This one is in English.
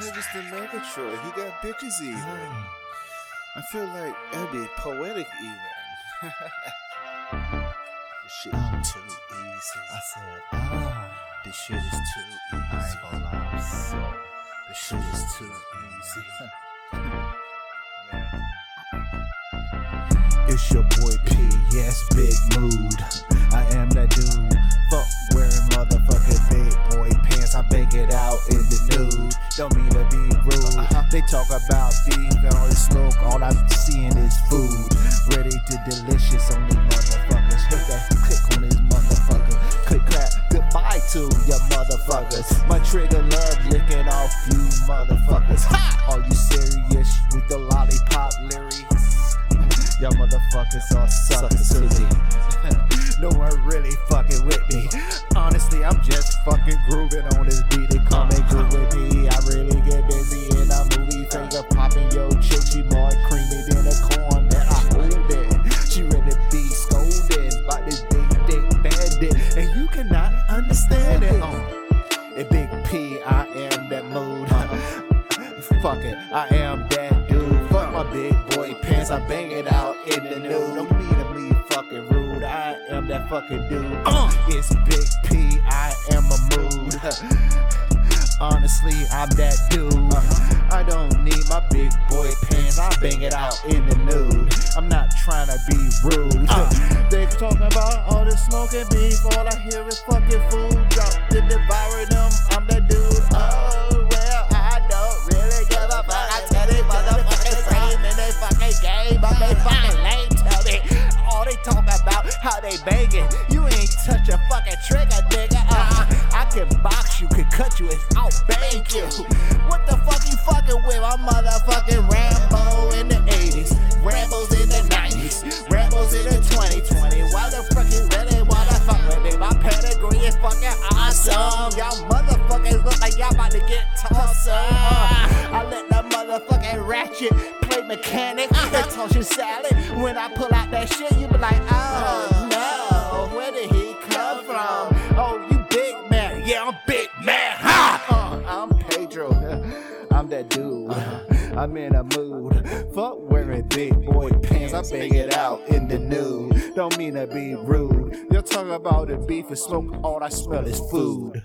it's the Megatroid. He got bitches even. I feel like that'd be poetic even. this shit is too easy. I said, ah, This shit is too easy. I ain't gonna lie, so. This shit is too easy. It's your boy P, yes, big mood. I am that dude. Talk about beef and all this smoke. All I'm seeing is food. Ready to delicious on these motherfuckers. Hit that click on this motherfuckers. Click clap. Goodbye to your motherfuckers. My trigger love licking off you motherfuckers. Are you serious with the lollipop lyrics? Y'all motherfuckers are suckers to me. no one really fucking with me. Honestly, I'm just fucking grooving on this beat. They call me groovy. And you cannot understand it. Uh, a big P, I am that mood. Fuck it, I am that dude. Fuck my big boy pants, I bang it out in the nude. Don't mean to be fucking rude. I am that fucking dude. Uh, it's Big P, I am a mood. Honestly, I'm that dude. I don't need my big boy pants. I bang it out in the nude. I'm not trying to be rude. they talking about all this smoking beef. All I hear is fucking food. Drop to devour them. I'm that dude. Oh well, I don't really give a fuck. I tell these motherfuckers same in they fucking game, but they fucking lame. Tell me all they talk about how they banging. You ain't touch a fucking trigger, nigga. Uh, I can box you, can cut you, and I'll bang you. What the fuck you fucking with? I'm motherfucking Rambo in the 80s, play mechanic uh-huh. toss your salad. When I pull out that shit, you be like, oh no, where did he come from? Oh, you big man. Yeah, I'm big man. Ha! Uh-huh. Uh, I'm Pedro. I'm that dude. Uh-huh. I'm in a mood. Fuck wearing big boy pants. I bang it out in the nude. Don't mean to be rude. You're talking about the beef and smoke. All I smell is food.